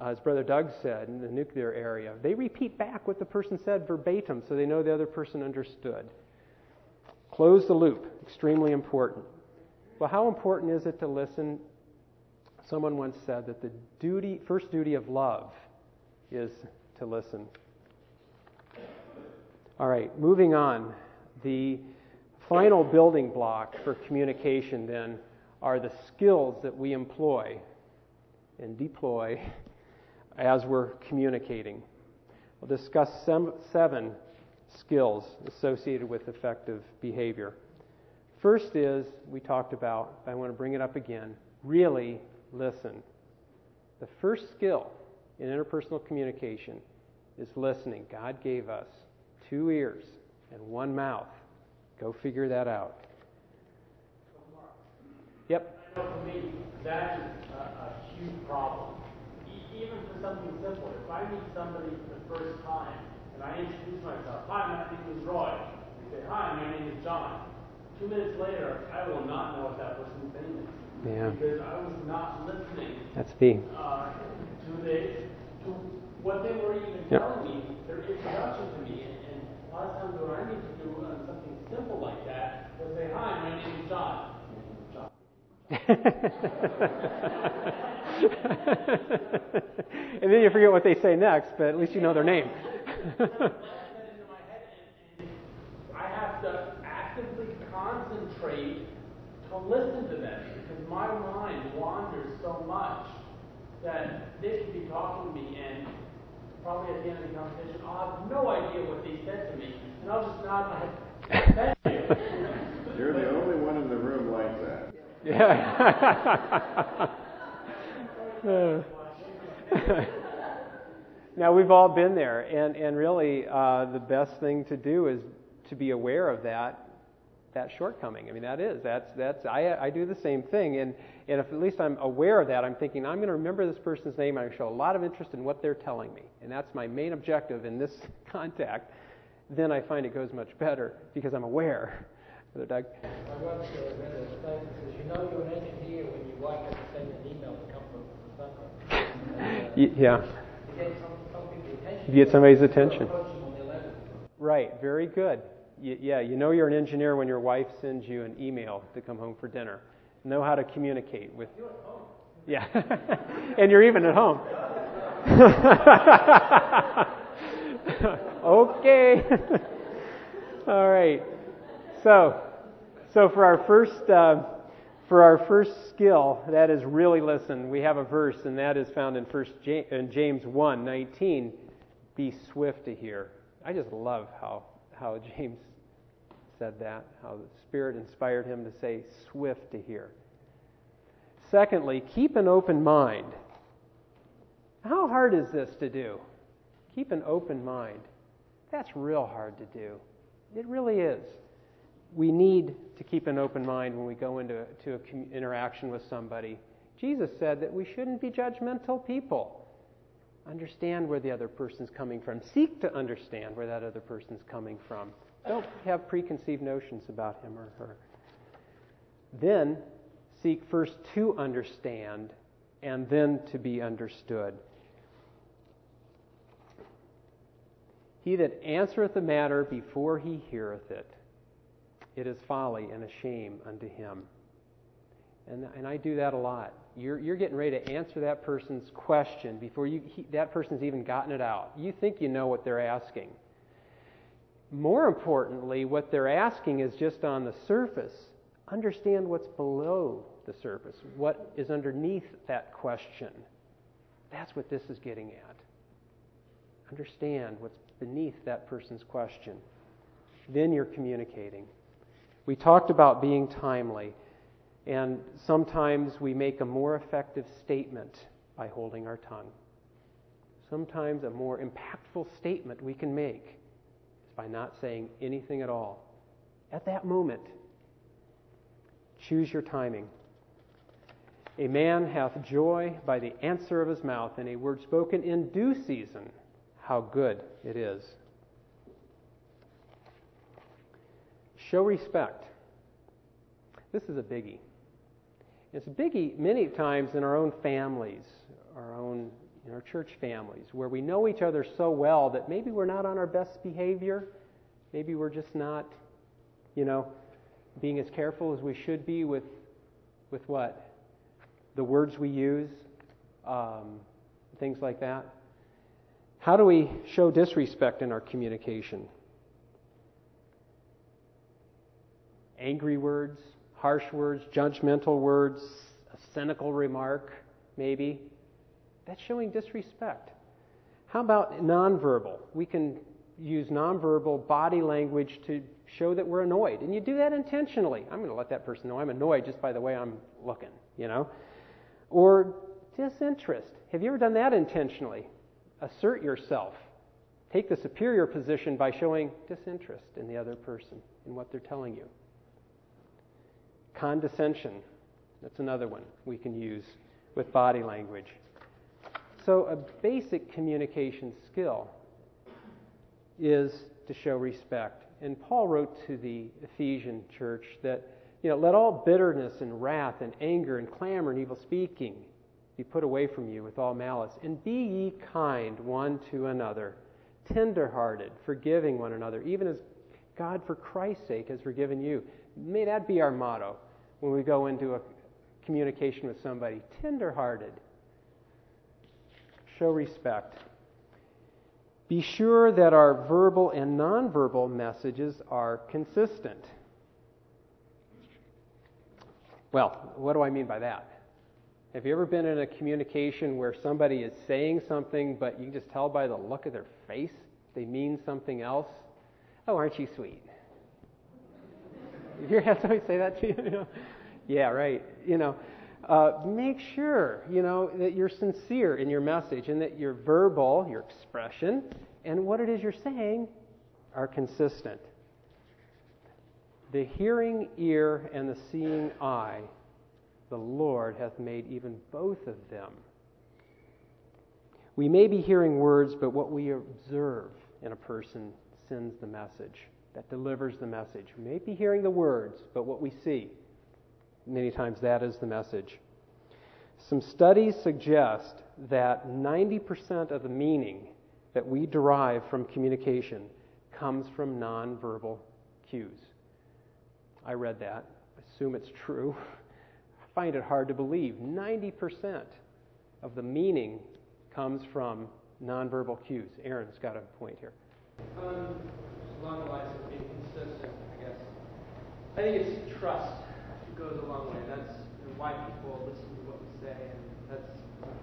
Uh, as Brother Doug said, in the nuclear area, they repeat back what the person said verbatim so they know the other person understood. Close the loop, extremely important. Well, how important is it to listen? Someone once said that the duty, first duty of love is to listen. All right, moving on. The final building block for communication then are the skills that we employ and deploy as we're communicating. We'll discuss seven skills associated with effective behavior. First is, we talked about, I want to bring it up again, really listen. The first skill in interpersonal communication is listening. God gave us two ears and one mouth. Go figure that out. Yep. I know for me, that is a, a huge problem. E- even for something simple, if I meet somebody for the first time and I introduce myself, hi, my name is Roy. And they say, hi, my name is John. Two minutes later, I will not know what that person's name is. Yeah. Because I was not listening That's the. uh, to the to what they were even Yep. telling me, their introduction to me. And, and a lot of times what I need to do on something simple like that is say, hi, my name is John. John. and then you forget what they say next, but at least you know their name. I have to actively concentrate to listen to them because my mind wanders so much that they could be talking to me and probably at the end of the conversation I'll have no idea what they said to me and I'll just nod my head. Thank you. You're the only one in the room like that. Yeah. now we've all been there, and and really uh, the best thing to do is to be aware of that that shortcoming. I mean that is that's that's I I do the same thing, and and if at least I'm aware of that, I'm thinking I'm going to remember this person's name. I show a lot of interest in what they're telling me, and that's my main objective in this contact. Then I find it goes much better because I'm aware. Brother Doug. I read a statement that says, you know you're an engineer when wife has to send an email to come from. And, uh, yeah. You get some, some attention. You get somebody's attention. Approach them on their level. Right, very good. Yeah, you know you're an engineer when your wife sends you an email to come home for dinner. Know how to communicate with. You're at home. Yeah, and you're even at home. okay. All right. So, so for our first uh, for our first skill, that is really listen. We have a verse, and that is found in First Ja- in James one nineteen. Be swift to hear. I just love how how James said that. How the Spirit inspired him to say swift to hear. Secondly, keep an open mind. How hard is this to do? Keep an open mind. That's real hard to do. It really is. We need to keep an open mind when we go into to an interaction with somebody. Jesus said that we shouldn't be judgmental people. Understand where the other person's coming from. Seek to understand where that other person's coming from. Don't have preconceived notions about him or her. Then seek first to understand and then to be understood. He that answereth a matter before he heareth it, it is folly and a shame unto him. And, and I do that a lot. You're, you're getting ready to answer that person's question before you, he, that person's even gotten it out. You think you know what they're asking. More importantly, what they're asking is just on the surface. Understand what's below the surface, what is underneath that question. That's what this is getting at. Understand what's beneath that person's question. Then you're communicating. We talked about being timely, and sometimes we make a more effective statement by holding our tongue. Sometimes a more impactful statement we can make is by not saying anything at all. At that moment, choose your timing. A man hath joy by the answer of his mouth, and a word spoken in due season. How good it is. Show respect. This is a biggie. It's a biggie many times in our own families, our own in our church families, where we know each other so well that maybe we're not on our best behavior. Maybe we're just not, you know, being as careful as we should be with, with what? The words we use, um, things like that. How do we show disrespect in our communication? Angry words, harsh words, judgmental words, a cynical remark, maybe. That's showing disrespect. How about nonverbal? We can use nonverbal body language to show that we're annoyed. And you do that intentionally. I'm going to let that person know I'm annoyed just by the way I'm looking, you know? Or disinterest. Have you ever done that intentionally? Assert yourself. Take the superior position by showing disinterest in the other person, in what they're telling you. Condescension. That's another one we can use with body language. So, a basic communication skill is to show respect. And Paul wrote to the Ephesian church that, you know, let all bitterness and wrath and anger and clamor and evil speaking be put away from you with all malice. And be ye kind one to another, tenderhearted, forgiving one another, even as God, for Christ's sake, has forgiven you. May that be our motto when we go into a communication with somebody tenderhearted. Show respect. Be sure that our verbal and nonverbal messages are consistent. Well, what do I mean by that? Have you ever been in a communication where somebody is saying something, but you can just tell by the look of their face they mean something else? Oh, aren't you sweet? You ever had somebody say that to you? Yeah, right. You know, uh, make sure, you know, that you're sincere in your message and that your verbal, your expression, and what it is you're saying are consistent. The hearing ear and the seeing eye, the Lord hath made even both of them. We may be hearing words, but what we observe in a person sends the message, that delivers the message. We may be hearing the words, but what we see Many times that is the message. Some studies suggest that 90% of the meaning that we derive from communication comes from nonverbal cues. I read that. Assume it's true. I find it hard to believe. 90% of the meaning comes from nonverbal cues. Aaron's got a point here. Um, along the lines of being consistent, I guess. I think it's trust goes a long way. That's you know, why people listen to what we say, and that's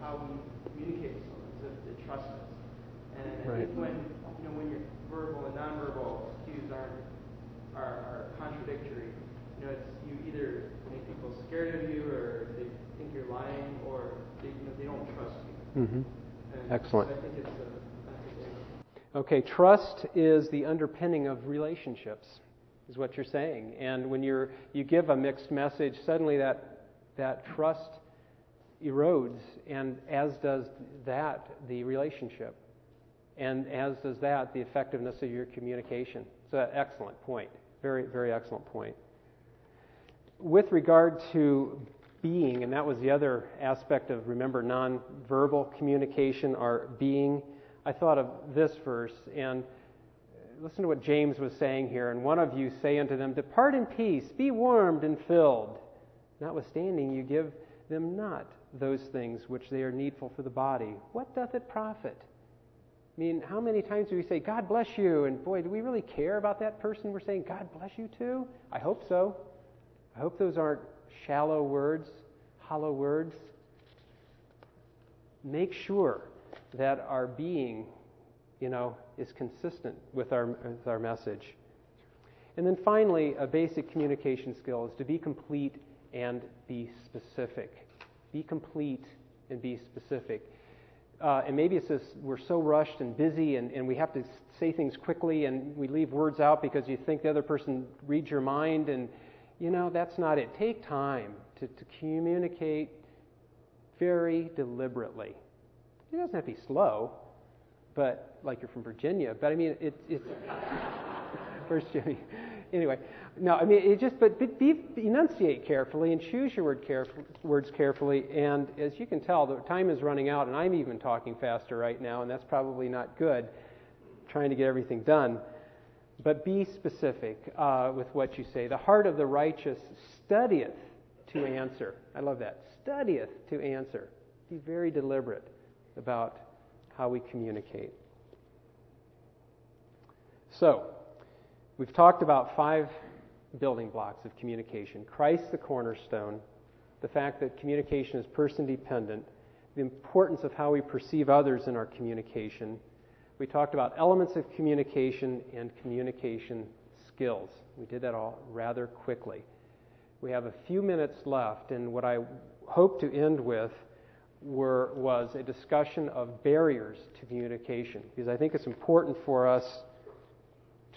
how we communicate with someone, is if they trust us. And right. I think when you know when your verbal and nonverbal cues aren't are, are contradictory, you know, it's you either make people scared of you, or they think you're lying, or they you know they don't trust you. Mm-hmm. Excellent. So I think it's a, Okay, trust is the underpinning of relationships is what you're saying. And when you're, you give a mixed message, suddenly that, that trust erodes, and as does that the relationship. And as does that the effectiveness of your communication. So, excellent point. Very, very excellent point. With regard to being, and that was the other aspect of, remember, nonverbal communication, our being, I thought of this verse, and listen to what James was saying here. And one of you say unto them, Depart in peace, be warmed and filled. Notwithstanding, you give them not those things which they are needful for the body. What doth it profit? I mean, how many times do we say, God bless you? And boy, do we really care about that person we're saying, God bless you too? I hope so. I hope those aren't shallow words, hollow words. Make sure that our being you know, is consistent with our, with our message. And then finally, a basic communication skill is to be complete and be specific. Be complete and be specific. Uh, and maybe it's this we're so rushed and busy and, and we have to say things quickly and we leave words out because you think the other person reads your mind and you know that's not it take time to, to communicate very deliberately it doesn't have to be slow but like you're from Virginia. But I mean, it, it's where's Jimmy? Anyway, no, I mean it just but, but be, enunciate carefully and choose your word caref- words carefully. And as you can tell, the time is running out, and I'm even talking faster right now, and that's probably not good. Trying to get everything done. But be specific uh, with what you say. The heart of the righteous studieth to answer. I love that. Studieth to answer. Be very deliberate about how we communicate. So, we've talked about five building blocks of communication Christ, the cornerstone, the fact that communication is person dependent, the importance of how we perceive others in our communication. We talked about elements of communication and communication skills. We did that all rather quickly. We have a few minutes left, and what I hope to end with were, was a discussion of barriers to communication, because I think it's important for us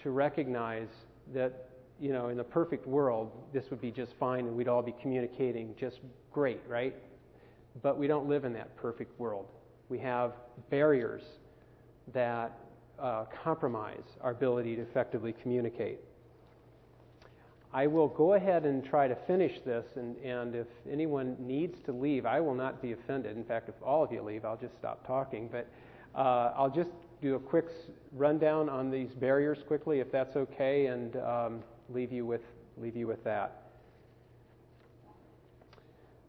to recognize that, you know, in the perfect world, this would be just fine and we'd all be communicating just great, right? But we don't live in that perfect world. We have barriers that uh, compromise our ability to effectively communicate. I will go ahead and try to finish this, and, and if anyone needs to leave, I will not be offended. In fact, if all of you leave, I'll just stop talking. But uh, I'll just do a quick rundown on these barriers quickly, if that's okay, and um, leave you with leave you with that.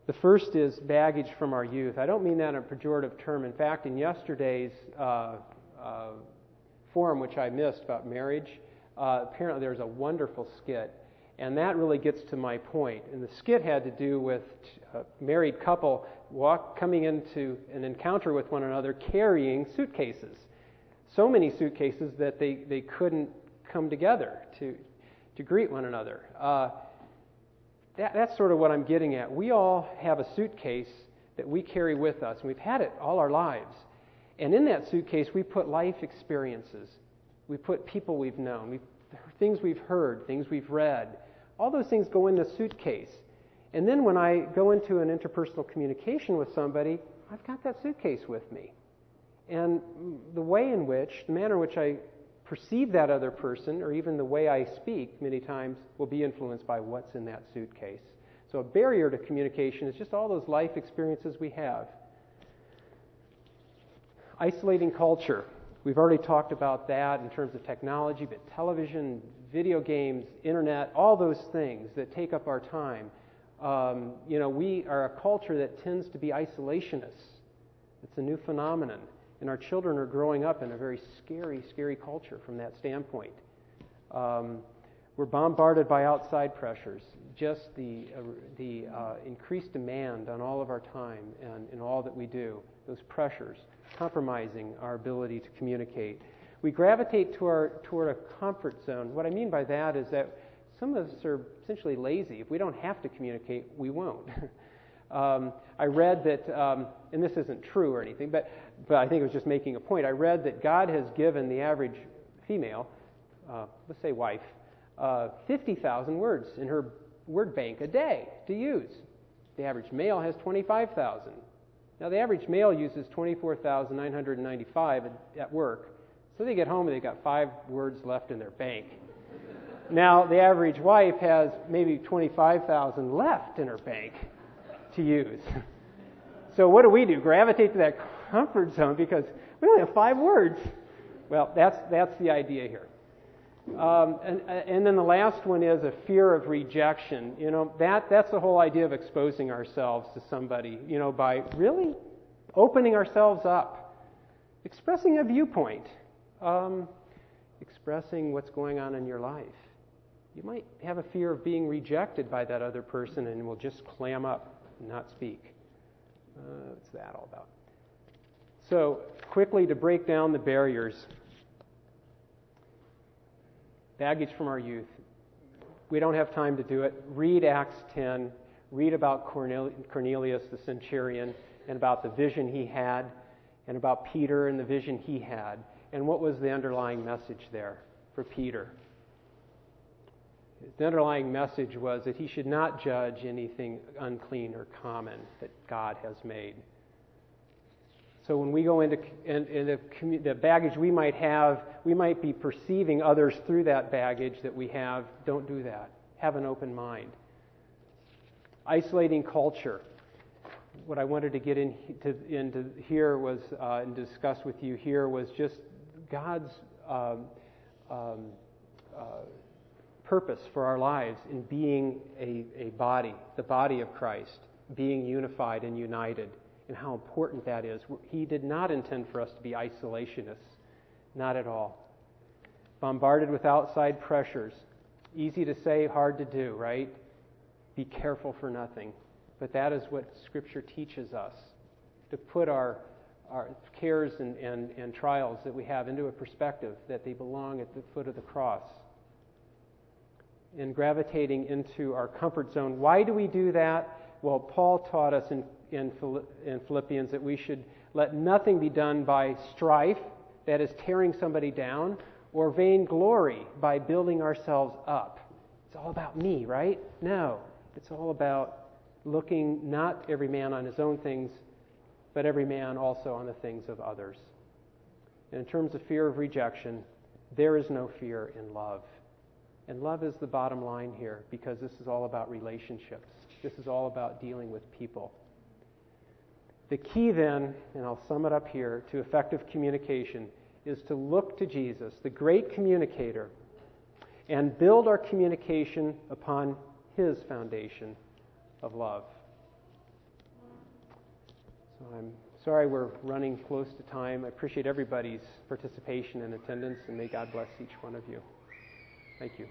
The first is baggage from our youth. I don't mean that in a pejorative term. In fact, in yesterday's uh, uh, forum, which I missed about marriage, uh, apparently there's a wonderful skit and that really gets to my point. And the skit had to do with a married couple walk, coming into an encounter with one another carrying suitcases. So many suitcases that they, they couldn't come together to, to greet one another. Uh, that, that's sort of what I'm getting at. We all have a suitcase that we carry with us, and we've had it all our lives. And in that suitcase, we put life experiences. We put people we've known, we things we've heard, things we've read, all those things go in the suitcase. And then when I go into an interpersonal communication with somebody, I've got that suitcase with me. And the way in which, the manner in which I perceive that other person, or even the way I speak many times, will be influenced by what's in that suitcase. So a barrier to communication is just all those life experiences we have. Isolating culture. We've already talked about that in terms of technology, but television, video games, internet, all those things that take up our time. Um, you know, we are a culture that tends to be isolationists. It's a new phenomenon. And our children are growing up in a very scary, scary culture from that standpoint. Um, we're bombarded by outside pressures, just the, uh, the uh, increased demand on all of our time and in all that we do, those pressures compromising our ability to communicate. We gravitate to our, toward a comfort zone. What I mean by that is that some of us are essentially lazy. If we don't have to communicate, we won't. um, I read that, um, and this isn't true or anything, but, but I think it was just making a point. I read that God has given the average female, uh, let's say wife, uh, 50,000 words in her word bank a day to use. The average male has 25,000. Now, the average male uses 24,995 at work, so they get home and they've got five words left in their bank. now, the average wife has maybe 25,000 left in her bank to use. so, what do we do? Gravitate to that comfort zone because we only have five words. Well, that's, that's the idea here. Um, and, and, then the last one is a fear of rejection. You know, that, that's the whole idea of exposing ourselves to somebody, you know, by really opening ourselves up, expressing a viewpoint, um, expressing what's going on in your life. You might have a fear of being rejected by that other person and will just clam up and not speak. Uh, what's that all about? So, quickly to break down the barriers baggage from our youth. We don't have time to do it. Read Acts 10. Read about Cornelius the centurion and about the vision he had, and about Peter and the vision he had. And what was the underlying message there for Peter? The underlying message was that he should not judge anything unclean or common that God has made. So when we go into in, in the, baggage we might have, we might be perceiving others through that baggage that we have. Don't do that. Have an open mind. Isolating culture. What I wanted to get into, into here was uh, and discuss with you here was just God's um, um, uh, purpose for our lives in being a, a body, the body of Christ, being unified and united and how important that is. He did not intend for us to be isolationists, not at all. Bombarded with outside pressures. Easy to say, hard to do, right? Be careful for nothing. But that is what Scripture teaches us. to put our, our cares and, and, and trials that we have into a perspective that they belong at the foot of the cross. And gravitating into our comfort zone. Why do we do that? Well, Paul taught us in, in, in Philippians that we should let nothing be done by strife, that is, tearing somebody down, or vainglory by building ourselves up. It's all about me, right? No. It's all about looking not every man on his own things, but every man also on the things of others. And in terms of fear of rejection, there is no fear in love. And love is the bottom line here because this is all about relationships. This is all about dealing with people. The key then, and I'll sum it up here, to effective communication is to look to Jesus, the great communicator, and build our communication upon his foundation of love. So I'm sorry we're running close to time. I appreciate everybody's participation and attendance, and may God bless each one of you. Thank you.